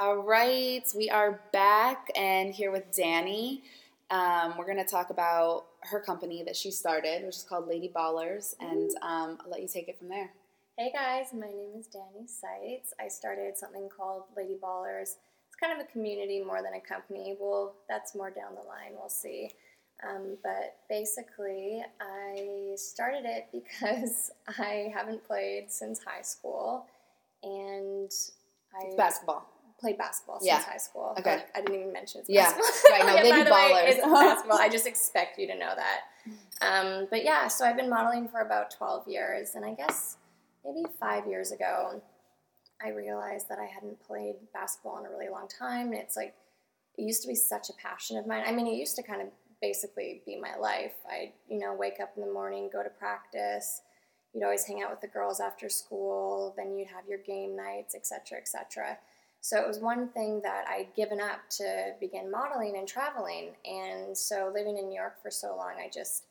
All right, we are back and here with Dani. Um, we're going to talk about her company that she started, which is called Lady Ballerzz, and um, I'll let you take it from there. Hey guys, my name is Dani Seitz. I started something called Lady Ballerzz. It's kind of a community more than a company. Well, that's more down the line, we'll see. Um, but basically, I started it because I haven't played since high school, and I It's basketball. Played basketball Yeah. since high school. Okay. But I didn't even mention it's Yeah. basketball. Right, no, Yeah, Lady the way, Ballers. it's basketball. I just expect you to know that. Um, but yeah, so I've been modeling for about 12 years, and I guess maybe five years ago, I realized that I hadn't played basketball in a really long time. And it's like, it used to be such a passion of mine. I mean, it used to kind of basically be my life. I'd, you know, wake up in the morning, go to practice. You'd always hang out with the girls after school. Then you'd have your game nights, etc cetera, et cetera. So it was one thing that I'd given up to begin modeling and traveling. And so living in New York for so long, I just,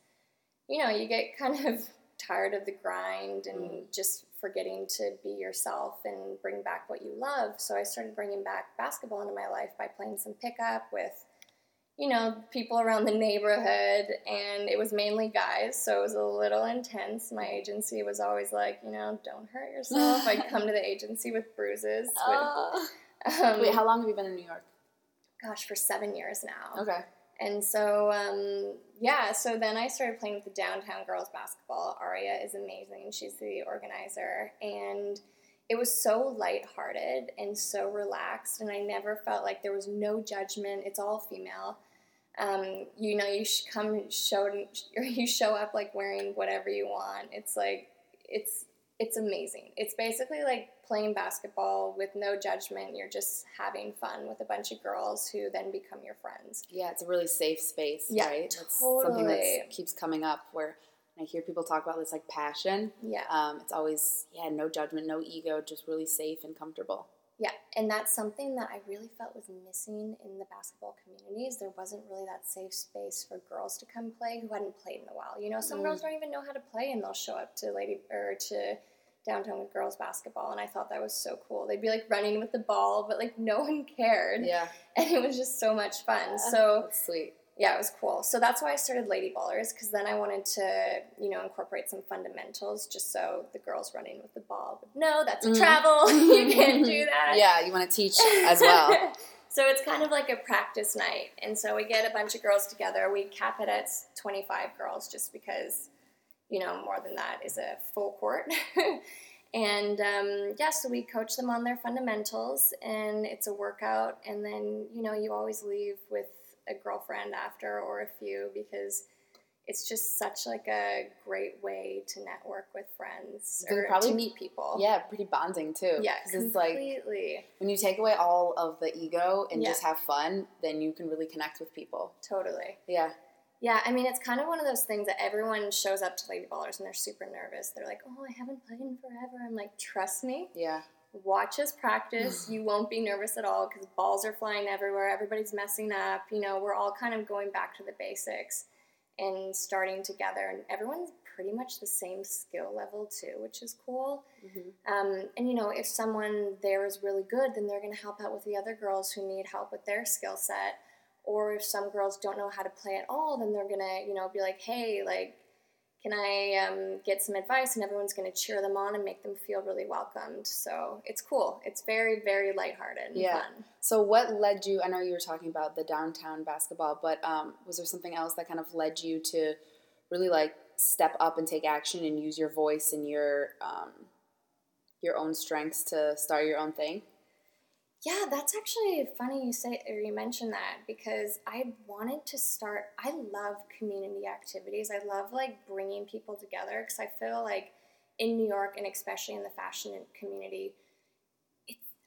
you know, you get kind of tired of the grind and mm. just forgetting to be yourself and bring back what you love. So I started bringing back basketball into my life by playing some pickup with, you know, people around the neighborhood. And it was mainly guys, so it was a little intense. My agency was always like, you know, don't hurt yourself. I'd come to the agency with bruises. With, um, Wait, how long have you been in New York? gosh, for seven years now. Okay. And so, um, yeah, so then I started playing with the downtown girls basketball. Aria is amazing. She's the organizer. And it was so lighthearted and so relaxed. And I never felt like there was no judgment. It's all female. Um, you know, you come show or you show up like wearing whatever you want. It's like it's it's amazing. It's basically like playing basketball with no judgment. You're just having fun with a bunch of girls who then become your friends. Yeah, it's a really safe space, Yeah, right? That's something that keeps coming up where I hear people talk about this like passion. Yeah. Um, it's always, yeah, no judgment, no ego, just really safe and comfortable. Yeah, and that's something that I really felt was missing in the basketball communities. There wasn't really that safe space for girls to come play who hadn't played in a while. You know, some Mm. girls don't even know how to play, and they'll show up to lady or to downtown with girls basketball, and I thought that was so cool. They'd be like running with the ball, but like no one cared, Yeah. and it was just so much fun. So That's sweet. Yeah, it was cool. So that's why I started Lady Ballerzz because then I wanted to, you know, incorporate some fundamentals just so the girls running with the ball would know that's a Mhm. travel. you can't do that. Yeah, you want to teach as well. so it's kind of like a practice night. And so we get a bunch of girls together. We cap it at 25 girls just because, you know, more than that is a full court. and um, yeah, so we coach them on their fundamentals and it's a workout. And then, you know, you always leave with a girlfriend after or a few because it's just such like a great way to network with friends or probably- to meet people. Yeah, pretty bonding too. Yeah, 'Cause it's like completely. when you take away all of the ego and Yeah. just have fun, then you can really connect with people. Totally. Yeah. Yeah, I mean, it's kind of one of those things that everyone shows up to Lady Ballerzz and they're super nervous. They're like, oh, I haven't played in forever. I'm like, trust me, Yeah. Watch us practice. you won't be nervous at all because balls are flying everywhere. Everybody's messing up. You know, we're all kind of going back to the basics and starting together. And everyone's pretty much the same skill level too, which is cool. Mhm. Um, and you know, if someone there is really good, then they're going to help out with the other girls who need help with their skill set. Or if some girls don't know how to play at all, then they're going to, you know, be like, hey, like, can I um, get some advice? And everyone's going to cheer them on and make them feel really welcomed. So it's cool. It's very, very lighthearted and Yeah. fun. So what led you? I know you were talking about the downtown basketball, but um, was there something else that kind of led you to really like step up and take action and use your voice and your um, your own strengths to start your own thing? Yeah, that's actually funny you say or you mentioned that because I wanted to start. I love community activities. I love like bringing people together because I feel like in New York and especially in the fashion community,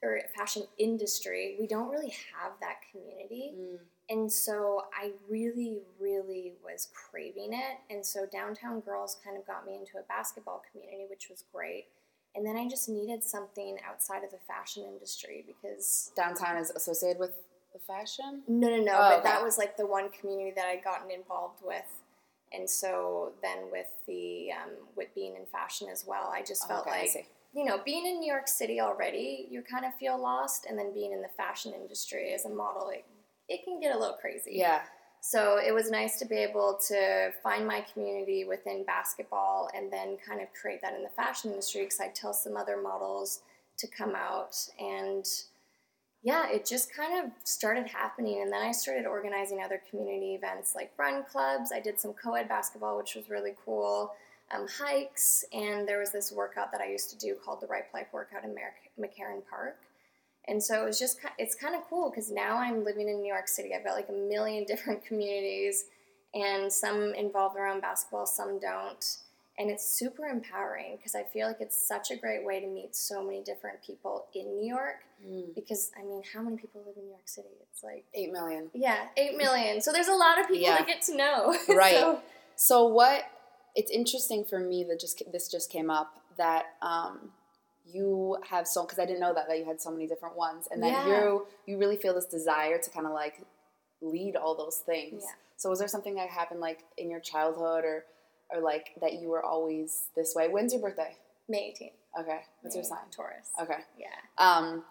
or fashion industry, we don't really have that community. Mm. And so I really, really was craving it. And so Downtown Girls kind of got me into a basketball community, which was great. And then I just needed something outside of the fashion industry because Downtown is associated with the fashion. no, no, no. Oh, but okay. that was like the one community that I'd gotten involved with. And so then with the um, with being in fashion as well, I just felt okay, like you know, being in New York City already, you kind of feel lost, and then being in the fashion industry as a model, it, it can get a little crazy. Yeah. So it was nice to be able to find my community within basketball and then kind of create that in the fashion industry because I tell some other models to come out and yeah, it just kind of started happening. And then I started organizing other community events like run clubs. I did some co ed basketball, which was really cool, um, hikes, and there was this workout that I used to do called the Ripe Life Workout in Mer- McCarren Park. And so it was just, it's kind of cool because now I'm living in New York City. I've got like a million different communities, and some involve around basketball, some don't and it's super empowering because I feel like it's such a great way to meet so many different people in New York. Mm. Because I mean, how many people live in New York City? It's like eight million. Yeah, eight million. So there's a lot of people yeah. to get to know. Right. so, so, what? It's interesting for me that just this just came up that um, you have so because I didn't know that that you had so many different ones, and that yeah. you you really feel this desire to kind of like lead all those things. Yeah. So was there something that happened like in your childhood or or like that you were always this way. When's your birthday? May 18th. Okay. What's May your sign? Taurus. Okay. Yeah. Um,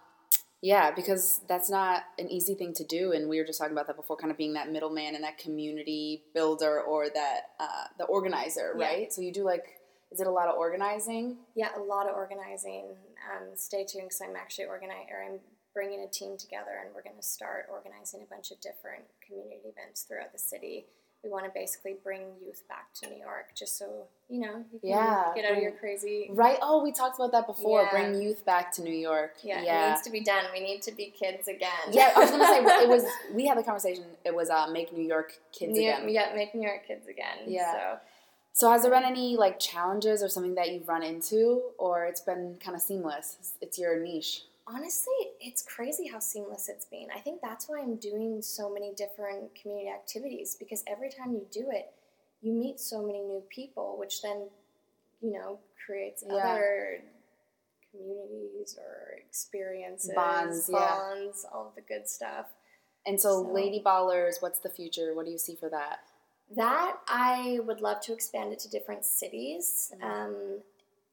yeah, because that's not an easy thing to do, and we were just talking about that before, kind of being that middleman and that community builder or that uh, the organizer, yeah. right? So you do like, is it a lot of organizing? Yeah, a lot of organizing. Um, stay tuned because I'm actually organizing, or I'm bringing a team together, and we're going to start organizing a bunch of different community events throughout the city we want to basically bring youth back to New York just so, you know, you can yeah, get out of your crazy. Right. Oh, we talked about that before. Yeah. Bring youth back to New York. Yeah, yeah, it needs to be done. We need to be kids again. Yeah, I was going to say, it was, we had the conversation, it was uh, make New York kids New, again. Yeah, make New York kids again. Yeah. So. So has there been any like challenges or something that you've run into, or it's been kind of seamless? It's your niche honestly, it's crazy how seamless it's been. I think that's why I'm doing so many different community activities because every time you do it, you meet so many new people, which then, you know, creates yeah. other communities or experiences, bonds, bonds, yeah. all of the good stuff. And so, so, Lady Ballerzz, what's the future? What do you see for that? That I would love to expand it to different cities. Mm-hmm. Um,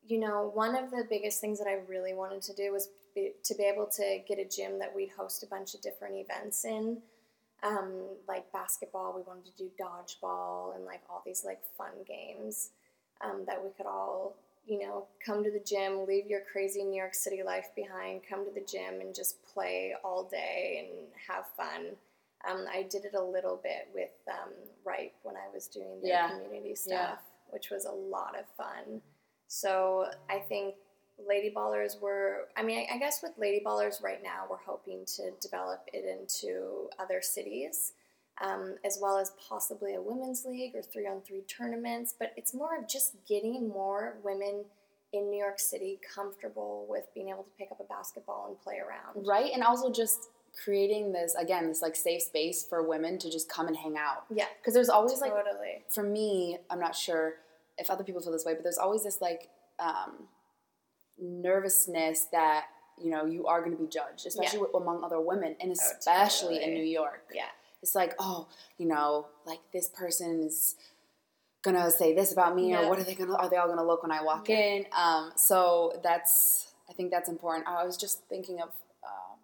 you know, one of the biggest things that I really wanted to do was be, to be able to get a gym that we'd host a bunch of different events in. Um, like basketball, we wanted to do dodgeball and like all these like fun games um, that we could all, you know, come to the gym, leave your crazy New York City life behind, come to the gym and just play all day and have fun. Um, I did it a little bit with um, Ripe when I was doing the yeah. community stuff, yeah. which was a lot of fun. So I think Lady Ballerzz were, I mean, I, guess with Lady Ballerzz right now, we're hoping to develop it into other cities, um, as well as possibly a women's league or three on three tournaments. But it's more of just getting more women in New York City comfortable with being able to pick up a basketball and play around. Right. And also just creating this, again, this like safe space for women to just come and hang out. Yeah. Because there's always like, for me, I'm not sure if other people feel this way, but there's always this like, um, nervousness that you know you are going to be judged, especially yeah. among other women, and especially oh, totally. in New York. Yeah, it's like oh, you know, like this person is gonna say this about me, yeah. or what are they gonna? Are they all gonna look when I walk yeah. in? Um, so that's I think that's important. I was just thinking of. Uh,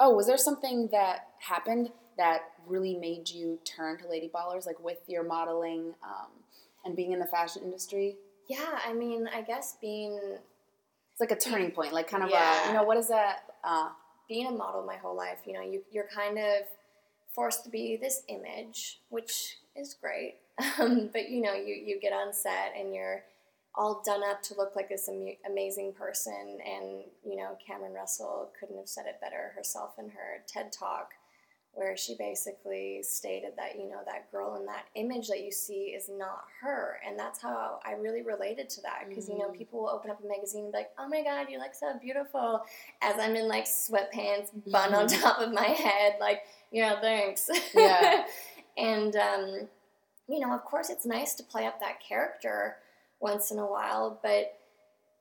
oh, was there something that happened that really made you turn to Lady Ballerzz, like with your modeling um, and being in the fashion industry? Yeah, I mean, I guess being it's like a turning point, like kind of yeah. a, you know, what is that? Uh, Being a model my whole life, you know, you, you're kind of forced to be this image, which is great. Um, but, you know, you, you get on set and you're all done up to look like this am- amazing person. And, you know, Cameron Russell couldn't have said it better herself in her TED Talk where she basically stated that you know that girl in that image that you see is not her and that's how i really related to that because mm-hmm. you know mm-hmm. people will open up a magazine and be like oh my god you look so beautiful as i'm in like sweatpants bun mm-hmm. on top of my head like you know thanks yeah and um, you know of course it's nice to play up that character once in a while but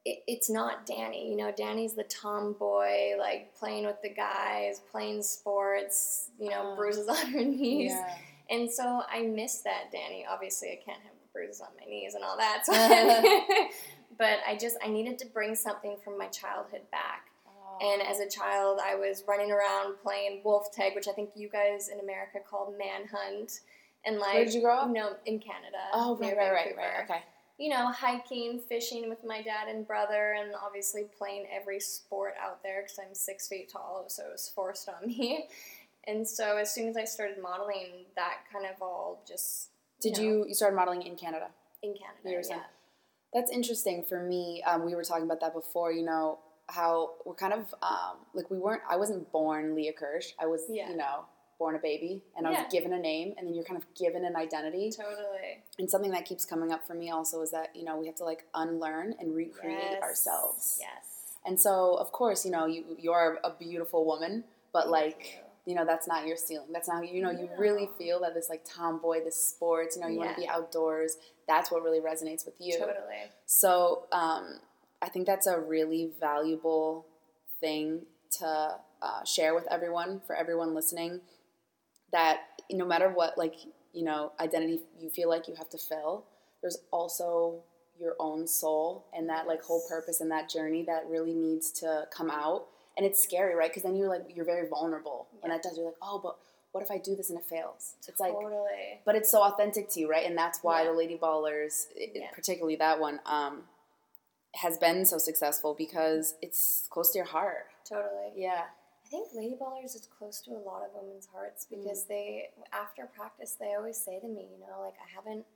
it, it's not Dani. You know, Dani's the tomboy, like playing with the guys, playing sports, you know, uh, bruises on her knees. Yeah. And so I miss that Dani. Obviously, I can't have bruises on my knees and all that. So but I just I needed to bring something from my childhood back. Oh. And as a child, I was running around playing wolf tag, which I think you guys in America call manhunt. And like, Where did you grow up? Know, in Canada. oh, right, right, right, right. Okay. You know, hiking, fishing with my dad and brother, and obviously playing every sport out there because I'm six feet tall, so it was forced on me. And so as soon as I started modeling, that kind of all just Did know, you you started modeling in Canada? in Canada? You saying? yeah. That's interesting for me. Um, we were talking about that before. You know how we're kind of um, like we weren't. I wasn't born Leah Kirsch. I was Yeah. you know born a baby, and I Yeah. was given a name, and then you're kind of given an identity. Totally. And something that keeps coming up for me also is that you know we have to like unlearn and recreate Yes. ourselves. Yes. And so of course you know you you're a beautiful woman, but Thank like. you. you know that's not your ceiling that's not you know you really feel that this like tomboy this sports you know you want to be outdoors that's what really resonates with you Totally. so um, i think that's a really valuable thing to uh, share with everyone for everyone listening that no matter what like you know identity you feel like you have to fill there's also your own soul and that like whole purpose and that journey that really needs to come out and it's scary right because then you're like you're very vulnerable Yeah. that does you're like oh but what if i do this and it fails it's like totally. but it's so authentic to you right and that's why Yeah. the lady ballerzz i- Yeah. particularly that one um, has been so successful because it's close to your heart Totally. yeah I think Lady Ballerzz is close to a lot of women's hearts Mm. because they, after practice, they always say to me, you know, like, I haven't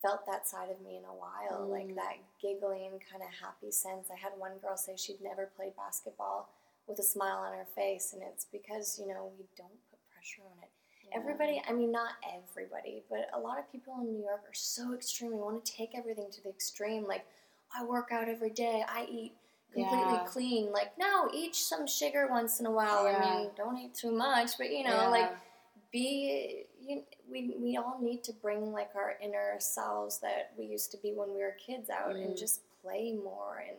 felt that side of me in a while, like Mm. that giggling, kind of happy sense. I had one girl say she'd never played basketball with a smile on her face, and it's because, you know, we don't put pressure on it. Everybody, I mean, not everybody, but a lot of people in New York are so extreme. We want to take everything to the extreme. Like, I work out every day, I eat completely Yeah. clean. Like, no, eat some sugar once in a while. Yeah. I mean, don't eat too much, but you know, Yeah. like, be. You, we, we all need to bring like our inner selves that we used to be when we were kids out Mm. and just play more and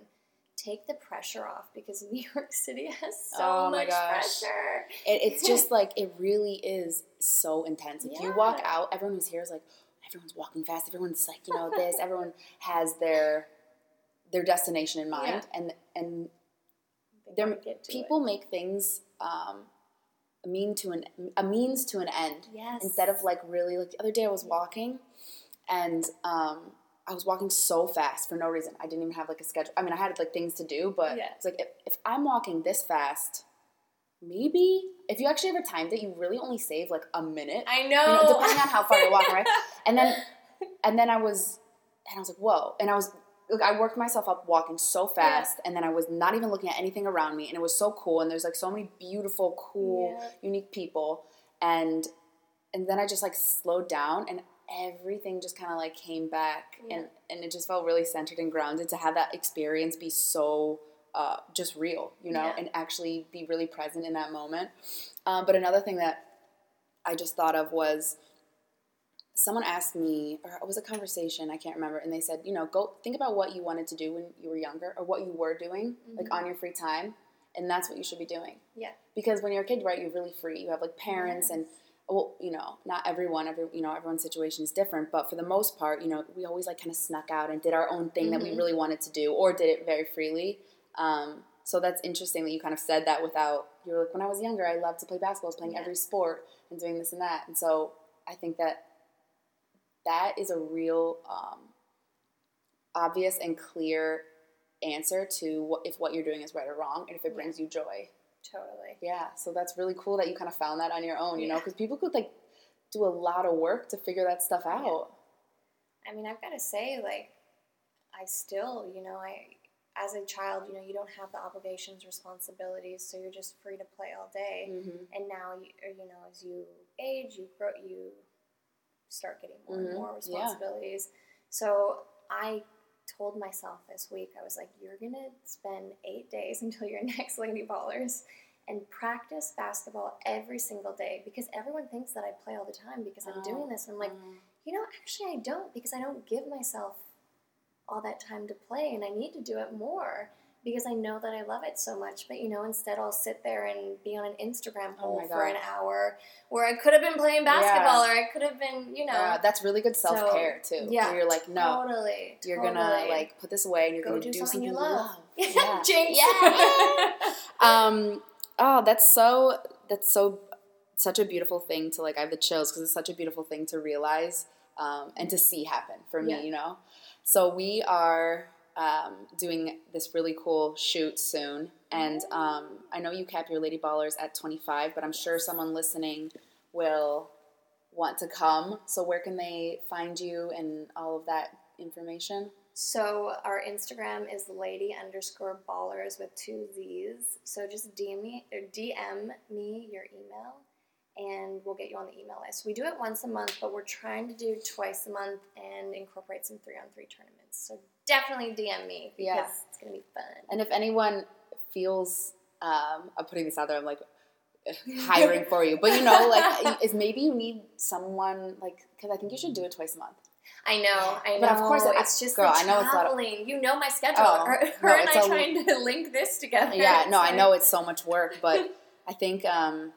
take the pressure off because New York City has so Oh much pressure. it, it's just like it really is so intense if you walk out everyone who's here is like everyone's walking fast everyone's like you know this everyone has their their destination in mind and and They There- wanna get to people make things um, a mean to an a means to an end yes instead of like really like the other day I was walking and um, I was walking so fast for no reason. I didn't even have like a schedule. I mean, I had like things to do, but Yeah. it's like if, if I'm walking this fast, maybe if you actually ever timed it, you really only save like a minute. I You know. know, depending on how far you're walking, right? And then and then I was and I was like, whoa. And I was look, I worked myself up walking so fast and then I was not even looking at anything around me and it was so cool and there's like so many beautiful, cool, Yeah. unique people and and then I just like slowed down and everything just kind of like came back and and it just felt really centered and grounded to have that experience be so uh, just real, you know, Yeah. and actually be really present in that moment. Um, but another thing that I just thought of was someone asked me, or it was a conversation, I can't remember, and they said, you know, go think about what you wanted to do when you were younger or what you were doing, like Mhm. on your free time, and that's what you should be doing. Yeah. Because when you're a kid, right, you're really free. You have like parents and well, you know, not everyone, every you know, everyone's situation is different, but for the most part, you know, we always like kind of snuck out and did our own thing that we Mhm. really wanted to do, or did it very freely. Um, so that's interesting that you kind of said that without you're like when I was younger, I loved to play basketball, playing Yeah. every sport and doing this and that, and so I think that that is a real um, obvious and clear answer to what, if what you're doing is right or wrong, and if it Yeah. brings you joy. Totally. Yeah, so that's really cool that you kind of found that on your own, you know, because people could like do a lot of work to figure that stuff Yeah. out. I mean, I've got to say, like, I still, you know, I, as a child, you know, you don't have the obligations, responsibilities, so you're just free to play all day. Mm-hmm. And now, you, you know, as you age, you grow, you start getting more Mhm. and more Yeah. responsibilities. So I told myself this week, I was like, you're gonna spend eight days until your next Lady Ballerzz and practice basketball every single day because everyone thinks that I play all the time because I'm Oh. doing this. And I'm like, you know, actually, I don't because I don't give myself all that time to play and I need to do it more because I know that I love it so much. But you know, instead I'll sit there and be on an Instagram Oh hole my for an hour where I could have been playing basketball Yeah. or I could have been, you know, Yeah, that's really good self care too. yeah, where you're like, no, totally. you're gonna like put this away and you're Go gonna do do, something something you you love. love. yeah, Jinx. Yeah. um, oh, that's so that's so such a beautiful thing to like. I have the chills because it's such a beautiful thing to realize um, and to see happen for me. Yeah. You know, so we are um, doing this really cool shoot soon, and um, I know you cap your lady ballerzz at 25, but I'm sure someone listening will want to come. So where can they find you and all of that information? So our Instagram is lady underscore ballers with two Z's. So just DM me or DM me your email and we'll get you on the email list. We do it once a month, but we're trying to do twice a month and incorporate some three on three tournaments. So definitely DM me because Yeah. it's gonna be fun. And if anyone feels, um, I'm putting this out there, I'm like hiring for you, but you know, like, is maybe you need someone like because I think you should do it twice a month. I know, I know. But of course, I- it's just girl, I know it's a lot of- you know my schedule. Oh, her her no, and I a- trying to link this together. Yeah, no, I know it's so much work, but I think um,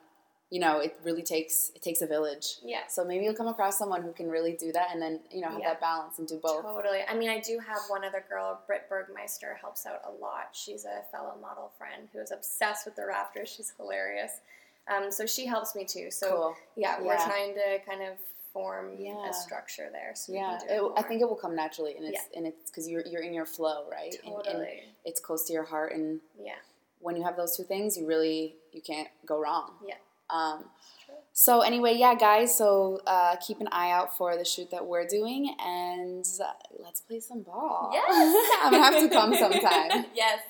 you know it really takes it takes a village. Yeah. So maybe you'll come across someone who can really do that, and then you know have Yeah. that balance and do both. Totally. I mean, I do have one other girl, Britt Bergmeister, helps out a lot. She's a fellow model friend who is obsessed with the Raptors. She's hilarious. Um, so she helps me too. So cool. yeah, we're trying to kind of form Yeah. a structure there. So Yeah, it, it I think it will come naturally, and it's and it's because you're you're in your flow, right? And- and totally. it's close to your heart, and yeah. when you have those two things, you really you can't go wrong. Yeah. Um, so anyway, yeah, guys. So uh, keep an eye out for the shoot that we're doing, and uh, let's play some ball. Yes. I'm gonna have to come sometime. yes.